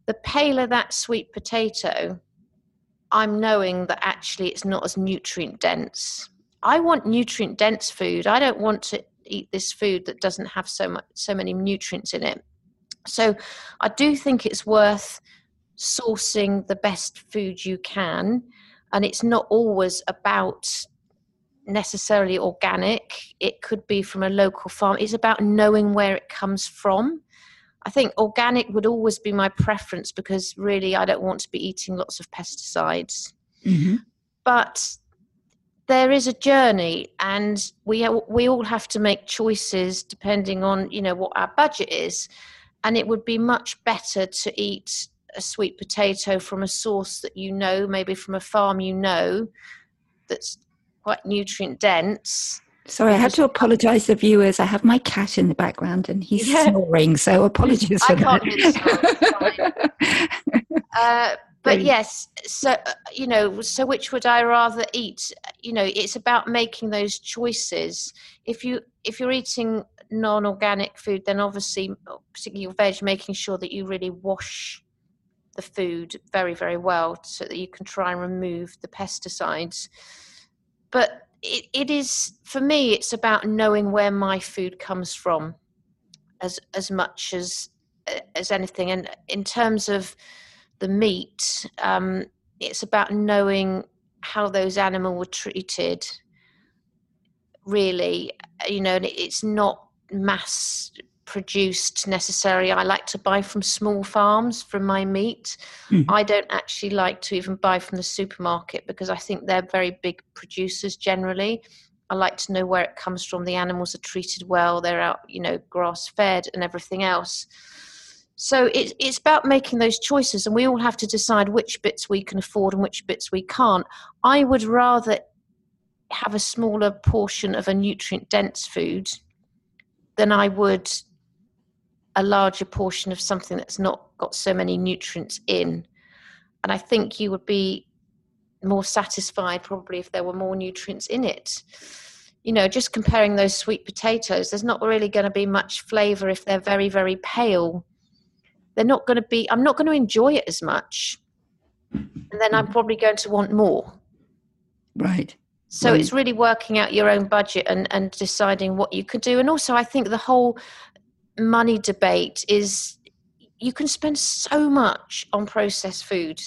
the paler that sweet potato, I'm knowing that actually it's not as nutrient dense. I want nutrient dense food. I don't want to eat this food that doesn't have so much so many nutrients in it. So I do think it's worth sourcing the best food you can and it's not always about necessarily organic. It could be from a local farm. It's about knowing where it comes from. I think organic would always be my preference because really i don't want to be eating lots of pesticides. Mm-hmm. but there is a journey and we we all have to make choices depending on you know what our budget is and it would be much better to eat a sweet potato from a source that you know maybe from a farm you know that's quite nutrient dense Sorry, I have to apologise to viewers. I have my cat in the background and he's yeah. snoring, so apologies for that. but yes, so uh, you know, so which would I rather eat? You know, it's about making those choices. If you if you're eating non-organic food, then obviously, particularly your veg, making sure that you really wash the food very very well so that you can try and remove the pesticides. But it, it is for me, it's about knowing where my food comes from, as as much as as anything. And in terms of the meat, um, it's about knowing how those animals were treated. Really, you know, and it's not mass produced necessarily. I like to buy from small farms for my meat. Mm. I don't actually like to even buy from the supermarket because I think they're very big producers generally. I like to know where it comes from. The animals are treated well. They're out, you know, grass fed and everything else. So it's it's about making those choices, and we all have to decide which bits we can afford and which bits we can't. I would rather have a smaller portion of a nutrient dense food than I would a larger portion of something that's not got so many nutrients in. And I think you would be more satisfied probably if there were more nutrients in it. You know, just comparing those sweet potatoes, there's not really going to be much flavor if they're very, very pale they're not going to be i'm not going to enjoy it as much. And then i'm probably going to want more. Right. So right. it's really working out your own budget and and deciding what you could do. And also i think the whole money debate is you can spend so much on processed food.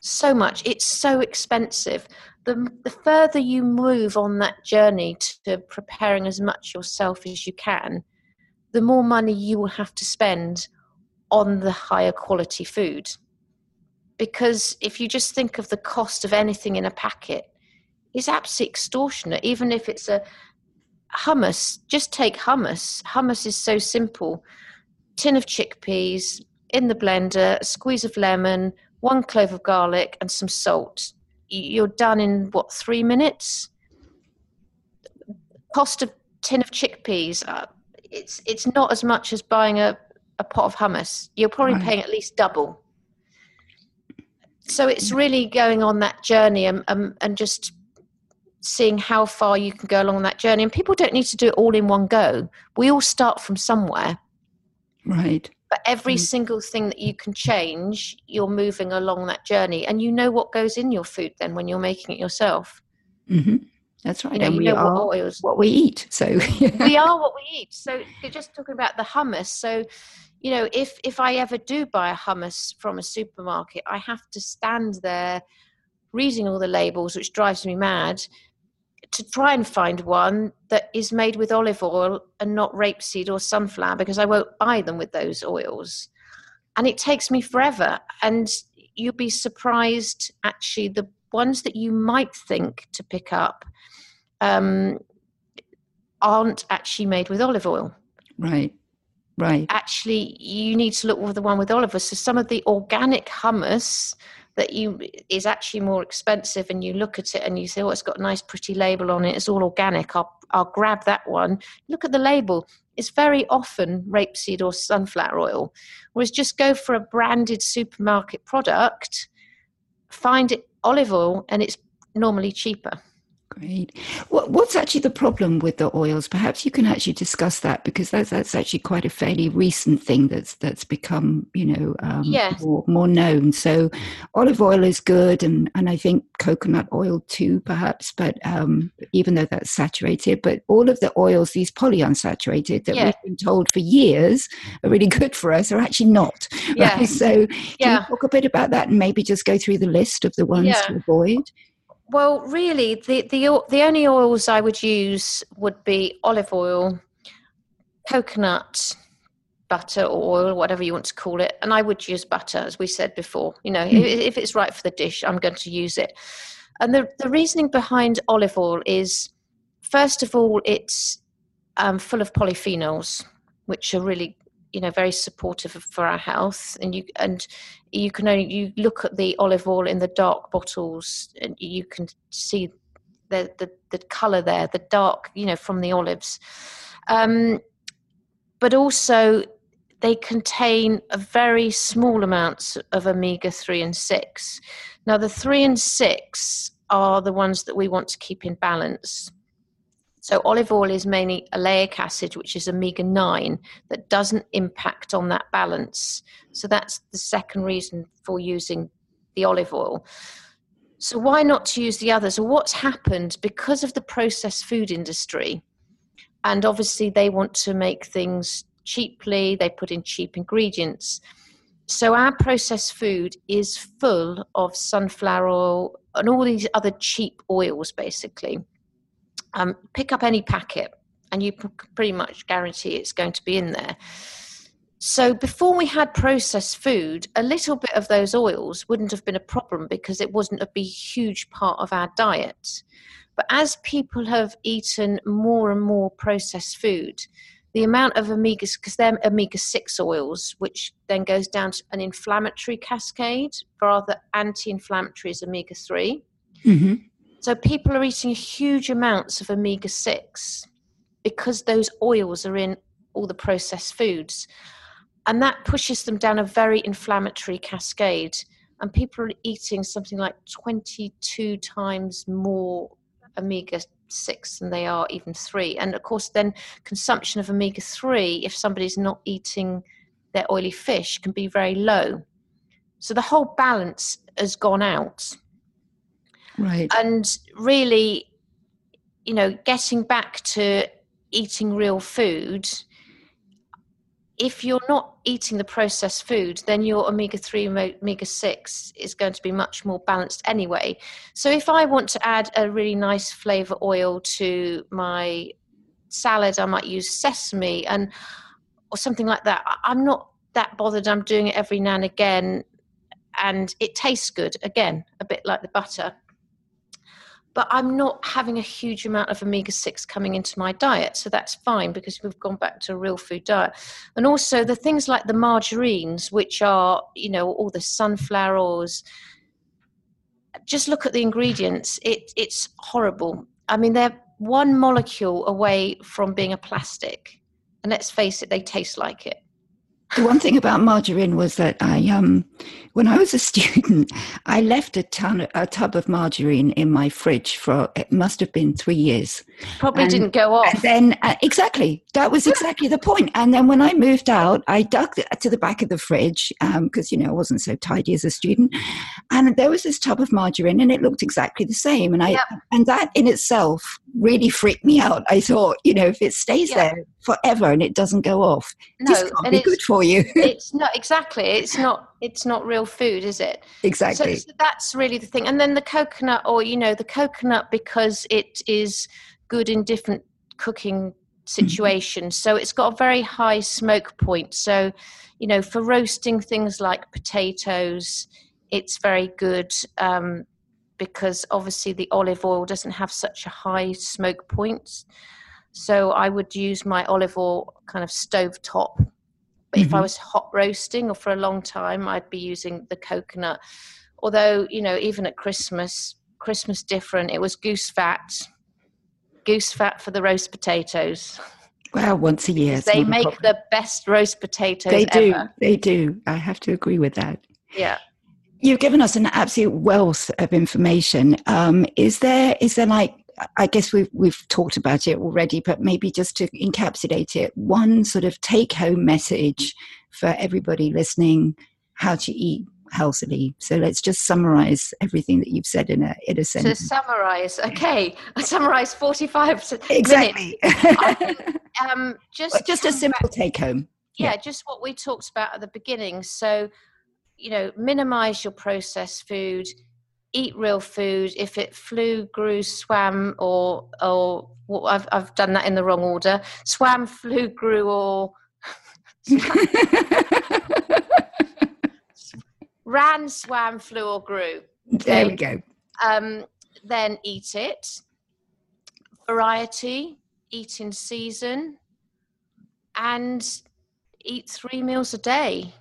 So much. It's so expensive. The, the further you move on that journey to preparing as much yourself as you can the more money you will have to spend on the higher quality food. Because if you just think of the cost of anything in a packet, it's absolutely extortionate. Even if it's a hummus, just take hummus. Hummus is so simple. Tin of chickpeas in the blender, a squeeze of lemon, one clove of garlic, and some salt. You're done in what, three minutes? Cost of tin of chickpeas, uh, it's it's not as much as buying a, a pot of hummus, you're probably right. paying at least double. So it's really going on that journey and, um, and just seeing how far you can go along that journey. And people don't need to do it all in one go. We all start from somewhere. Right. But every mm. single thing that you can change, you're moving along that journey. And you know what goes in your food then when you're making it yourself. Mm-hmm. That's right. You know, and we are what, what we eat. So we are what we eat. So you're just talking about the hummus. So you know, if if I ever do buy a hummus from a supermarket, I have to stand there reading all the labels, which drives me mad, to try and find one that is made with olive oil and not rapeseed or sunflower because I won't buy them with those oils. And it takes me forever. And you'll be surprised actually the ones that you might think to pick up um, aren't actually made with olive oil. Right. Right. Actually, you need to look with the one with olive oil. So some of the organic hummus that you is actually more expensive, and you look at it and you say, "Oh, it's got a nice, pretty label on it. It's all organic. I'll I'll grab that one." Look at the label. It's very often rapeseed or sunflower oil. Whereas just go for a branded supermarket product, find it olive oil, and it's normally cheaper. Great. What, what's actually the problem with the oils? Perhaps you can actually discuss that because that's that's actually quite a fairly recent thing that's that's become you know um, yes. more, more known. So olive oil is good, and and I think coconut oil too, perhaps. But um, even though that's saturated, but all of the oils, these polyunsaturated that Yeah. we've been told for years are really good for us, are actually not. Yeah. Right? So can Yeah. you talk a bit about that and maybe just go through the list of the ones Yeah. to avoid? Well, really, the, the the only oils I would use would be olive oil, coconut, butter or oil, whatever you want to call it. And I would use butter, as we said before. You know, Mm. if, if it's right for the dish, I'm going to use it. And the, the reasoning behind olive oil is, first of all, it's um, full of polyphenols, which are really, you know, very supportive for our health. And you and you can only you look at the olive oil in the dark bottles, and you can see the the, the color there, the dark, you know, from the olives. Um, but also, they contain a very small amounts of omega three and six. Now, the three and six are the ones that we want to keep in balance. So, olive oil is mainly oleic acid, which is omega 9, that doesn't impact on that balance. So, that's the second reason for using the olive oil. So, why not to use the others? Well, what's happened because of the processed food industry, and obviously they want to make things cheaply, they put in cheap ingredients. So, our processed food is full of sunflower oil and all these other cheap oils, basically um, pick up any packet and you p- pretty much guarantee it's going to be in there. So before we had processed food, a little bit of those oils wouldn't have been a problem because it wasn't a big, huge part of our diet. But as people have eaten more and more processed food, the amount of omegas, because they're omega 6 oils, which then goes down to an inflammatory cascade, rather anti inflammatory is omega 3. hmm So people are eating huge amounts of omega 6 because those oils are in all the processed foods. And that pushes them down a very inflammatory cascade. And people are eating something like 22 times more omega 6 than they are even 3. And of course, then consumption of omega 3, if somebody's not eating their oily fish, can be very low. So the whole balance has gone out Right. and really you know getting back to eating real food if you're not eating the processed food then your omega-3 omega-6 is going to be much more balanced anyway. So if i want to add a really nice flavor oil to my salad i might use sesame and or something like that. I'm not that bothered. I'm doing it every now and again and it tastes good again a bit like the butter but I'm not having a huge amount of omega 6 coming into my diet. So that's fine because we've gone back to a real food diet. And also the things like the margarines, which are, you know, all the sunflower oils, just look at the ingredients. It, it's horrible. I mean, they're one molecule away from being a plastic. And let's face it, they taste like it. The one thing about margarine was that I, um, when I was a student, I left a ton, a tub of margarine in my fridge for it must have been three years. Probably And- didn't go off. And then, uh, exactly, that was exactly the point. And then when I moved out, I dug to the back of the fridge because you know I wasn't so tidy as a student, and there was this tub of margarine, and it looked exactly the same. And I, Yep. and that in itself really freaked me out. I thought, you know, if it stays Yeah. there forever and it doesn't go off, no, this can't and be it's, good for you. it's not exactly. It's not. It's not real food, is it? exactly. So, so that's really the thing. And then the coconut, or you know, the coconut because it is good in different cooking situations. So it's got a very high smoke point. So, you know, for roasting things like potatoes, it's very good um, because obviously the olive oil doesn't have such a high smoke point. So I would use my olive oil kind of stove top. But if I Mhm. was hot roasting or for a long time, I'd be using the coconut. Although, you know, even at Christmas, Christmas different, it was goose fat. Goose fat for the roast potatoes. well, once a year. they make problem. the best roast potatoes They do. ever. They do. I have to agree with that. Yeah. You've given us an absolute wealth of information. Um, is there is there like I guess we've we've talked about it already, but maybe just to encapsulate it, one sort of take home message for everybody listening: how to eat healthily. So let's just summarize everything that you've said in a in a sentence. To summarize, okay, I summarize forty five exactly. um, just just a simple take home. Yeah, yeah, just what we talked about at the beginning. So, you know, minimize your processed food eat real food. If it flew, grew, swam, or or well, I've I've done that in the wrong order. Swam, flew, grew, or ran, swam, flew, or grew. Okay. There we go. Um, then eat it. Variety, eat in season, and eat three meals a day.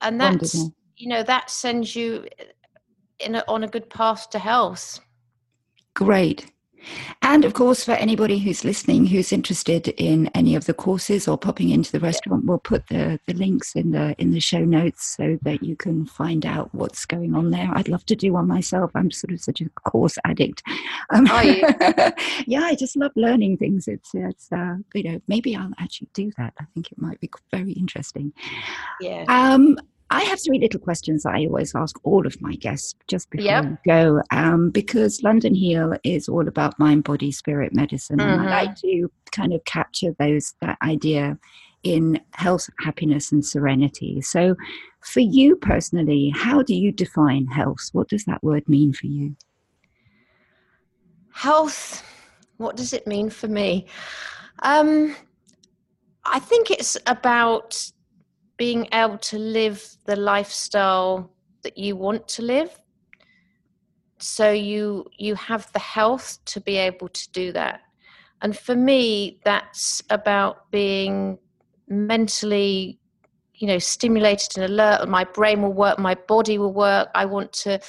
And that's Wonderful. you know that sends you in a, on a good path to health. Great. And of course, for anybody who's listening who's interested in any of the courses or popping into the restaurant, we'll put the, the links in the in the show notes so that you can find out what's going on there. I'd love to do one myself. I'm sort of such a course addict. Um, Are you? yeah, I just love learning things. It's it's uh, you know maybe I'll actually do that. I think it might be very interesting. Yeah. Um, I have three little questions I always ask all of my guests just before yep. we go, um, because London Heal is all about mind, body, spirit medicine, mm-hmm. and I like mm-hmm. to kind of capture those that idea in health, happiness, and serenity. So, for you personally, how do you define health? What does that word mean for you? Health. What does it mean for me? Um, I think it's about being able to live the lifestyle that you want to live. So you you have the health to be able to do that. And for me that's about being mentally you know stimulated and alert. My brain will work my body will work. I want to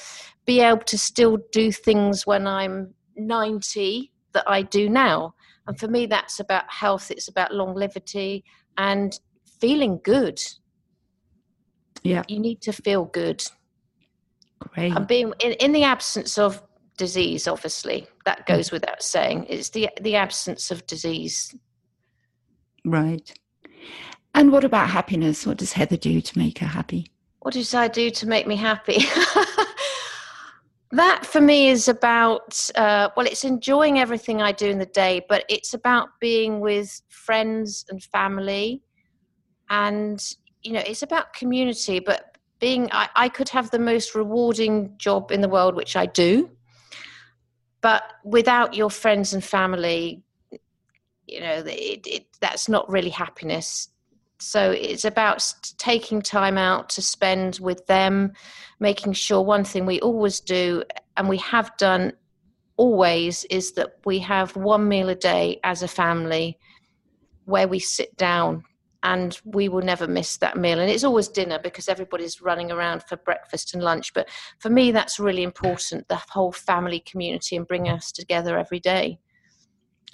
be able to still do things when i'm 90 that i do now. And for me that's about health. It's about longevity and feeling good. Yeah. You need to feel good. Great. And being in, in the absence of disease, obviously, that goes without saying. It's the the absence of disease. Right. And what about happiness? What does Heather do to make her happy? What does I do to make me happy? that for me is about uh, well it's enjoying everything i do in the day but it's about being with friends and family and you know it's about community but being I, I could have the most rewarding job in the world which i do. But without your friends and family you know it, it, that's not really happiness. So it's about taking time out to spend with them making sure one thing we always do and we have done always is that we have one meal a day as a family where we sit down and we will never miss that meal. And it's always dinner because everybody's running around for breakfast and lunch. But for me that's really important the whole family community and bring us together every day.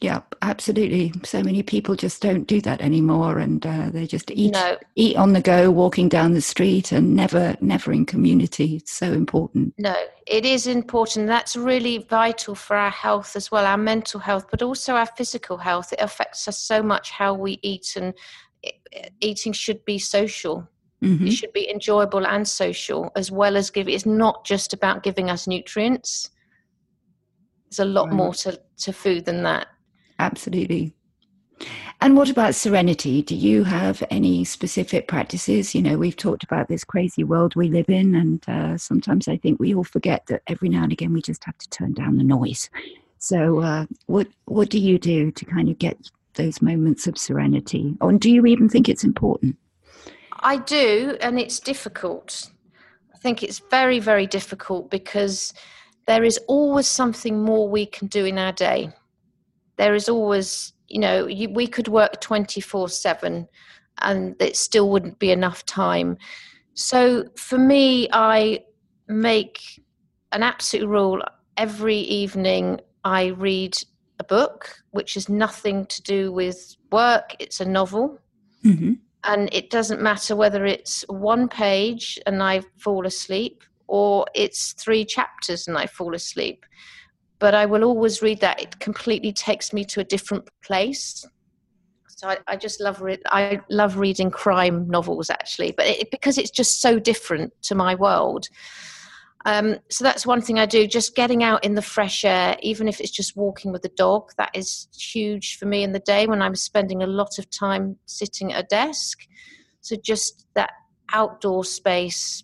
Yeah absolutely. So many people just don't do that anymore and uh, they just eat no. eat on the go walking down the street and never never in community. It's so important. No it is important. That's really vital for our health as well our mental health but also our physical health. It affects us so much how we eat and eating should be social. Mm-hmm. It should be enjoyable and social, as well as give. It's not just about giving us nutrients. There's a lot right. more to, to food than that. Absolutely. And what about serenity? Do you have any specific practices? You know, we've talked about this crazy world we live in, and uh, sometimes I think we all forget that every now and again we just have to turn down the noise. So, uh, what what do you do to kind of get those moments of serenity? Or do you even think it's important? I do, and it's difficult. I think it's very, very difficult because there is always something more we can do in our day. There is always, you know, you, we could work 24 7 and it still wouldn't be enough time. So for me, I make an absolute rule every evening I read a book which is nothing to do with work, it's a novel. Mm-hmm. And it doesn't matter whether it's one page and I fall asleep or it's three chapters and I fall asleep. but I will always read that. It completely takes me to a different place. So I, I just love re- I love reading crime novels actually, but it, because it's just so different to my world. Um, so that's one thing I do. Just getting out in the fresh air, even if it's just walking with the dog, that is huge for me in the day when I'm spending a lot of time sitting at a desk. So just that outdoor space,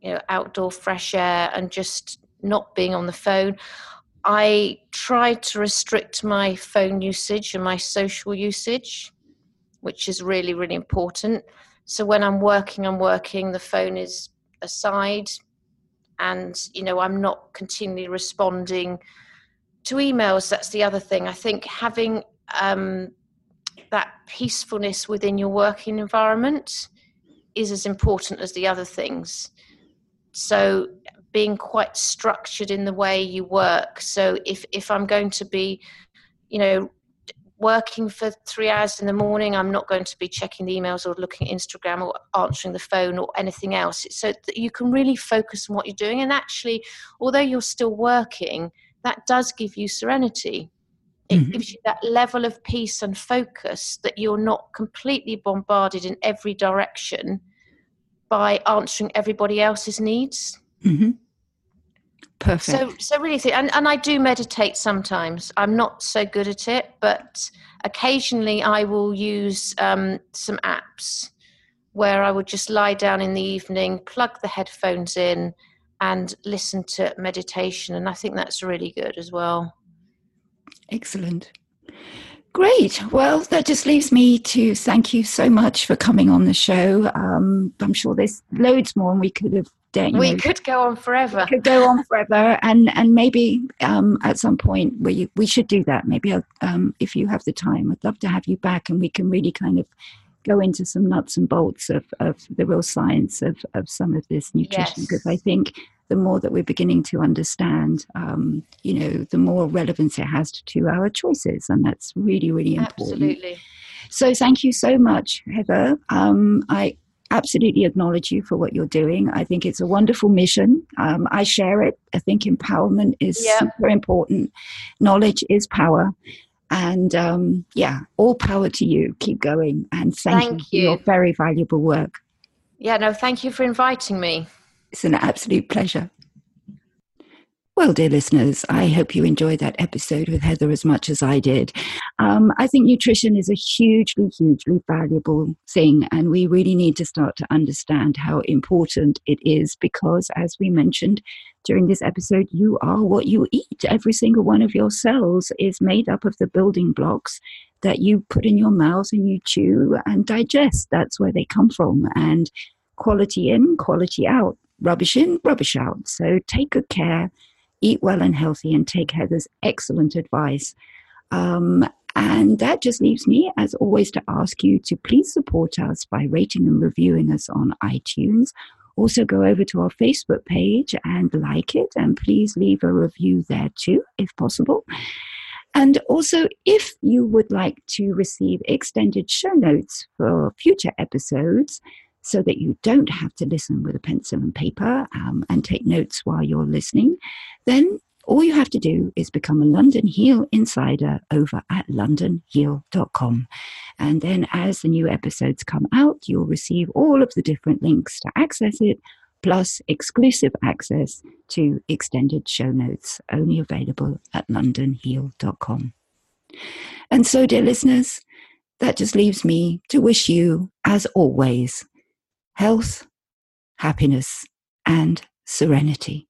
you know, outdoor fresh air, and just not being on the phone. I try to restrict my phone usage and my social usage, which is really, really important. So when I'm working, I'm working, the phone is aside, and you know, I'm not continually responding to emails. That's the other thing. I think having um, that peacefulness within your working environment is as important as the other things. So being quite structured in the way you work. So if if I'm going to be, you know, working for three hours in the morning, I'm not going to be checking the emails or looking at Instagram or answering the phone or anything else. So that you can really focus on what you're doing. And actually, although you're still working, that does give you serenity. It mm-hmm. gives you that level of peace and focus that you're not completely bombarded in every direction by answering everybody else's needs. Mm-hmm. Perfect. So, so really, and, and I do meditate sometimes. I'm not so good at it, but occasionally I will use um, some apps where I would just lie down in the evening, plug the headphones in, and listen to meditation. And I think that's really good as well. Excellent. Great. Well, that just leaves me to thank you so much for coming on the show. Um, I'm sure there's loads more, and we could have we know, could go on forever. We could go on forever, and and maybe um, at some point we we should do that. Maybe um, if you have the time, I'd love to have you back, and we can really kind of go into some nuts and bolts of, of the real science of, of some of this nutrition because yes. I think the more that we're beginning to understand, um, you know, the more relevance it has to, to, our choices, and that's really really important. Absolutely. So thank you so much, Heather. Um, I absolutely acknowledge you for what you're doing. I think it's a wonderful mission. Um, I share it. I think empowerment is yeah. super important. Knowledge is power. And um, yeah, all power to you. Keep going. And thank, thank you, you for your very valuable work. Yeah, no, thank you for inviting me. It's an absolute pleasure. Well, dear listeners, I hope you enjoyed that episode with Heather as much as I did. Um, I think nutrition is a hugely, hugely valuable thing, and we really need to start to understand how important it is because, as we mentioned during this episode, you are what you eat. Every single one of your cells is made up of the building blocks that you put in your mouth and you chew and digest. That's where they come from. And quality in, quality out, rubbish in, rubbish out. So take good care eat well and healthy and take Heather's excellent advice. Um, and that just leaves me, as always, to ask you to please support us by rating and reviewing us on iTunes. Also, go over to our Facebook page and like it, and please leave a review there too, if possible. And also, if you would like to receive extended show notes for future episodes, so that you don't have to listen with a pencil and paper um, and take notes while you're listening, then all you have to do is become a London Heal Insider over at londonheal.com. And then as the new episodes come out, you'll receive all of the different links to access it, plus exclusive access to extended show notes, only available at londonheal.com. And so, dear listeners, that just leaves me to wish you, as always, health, happiness, and serenity.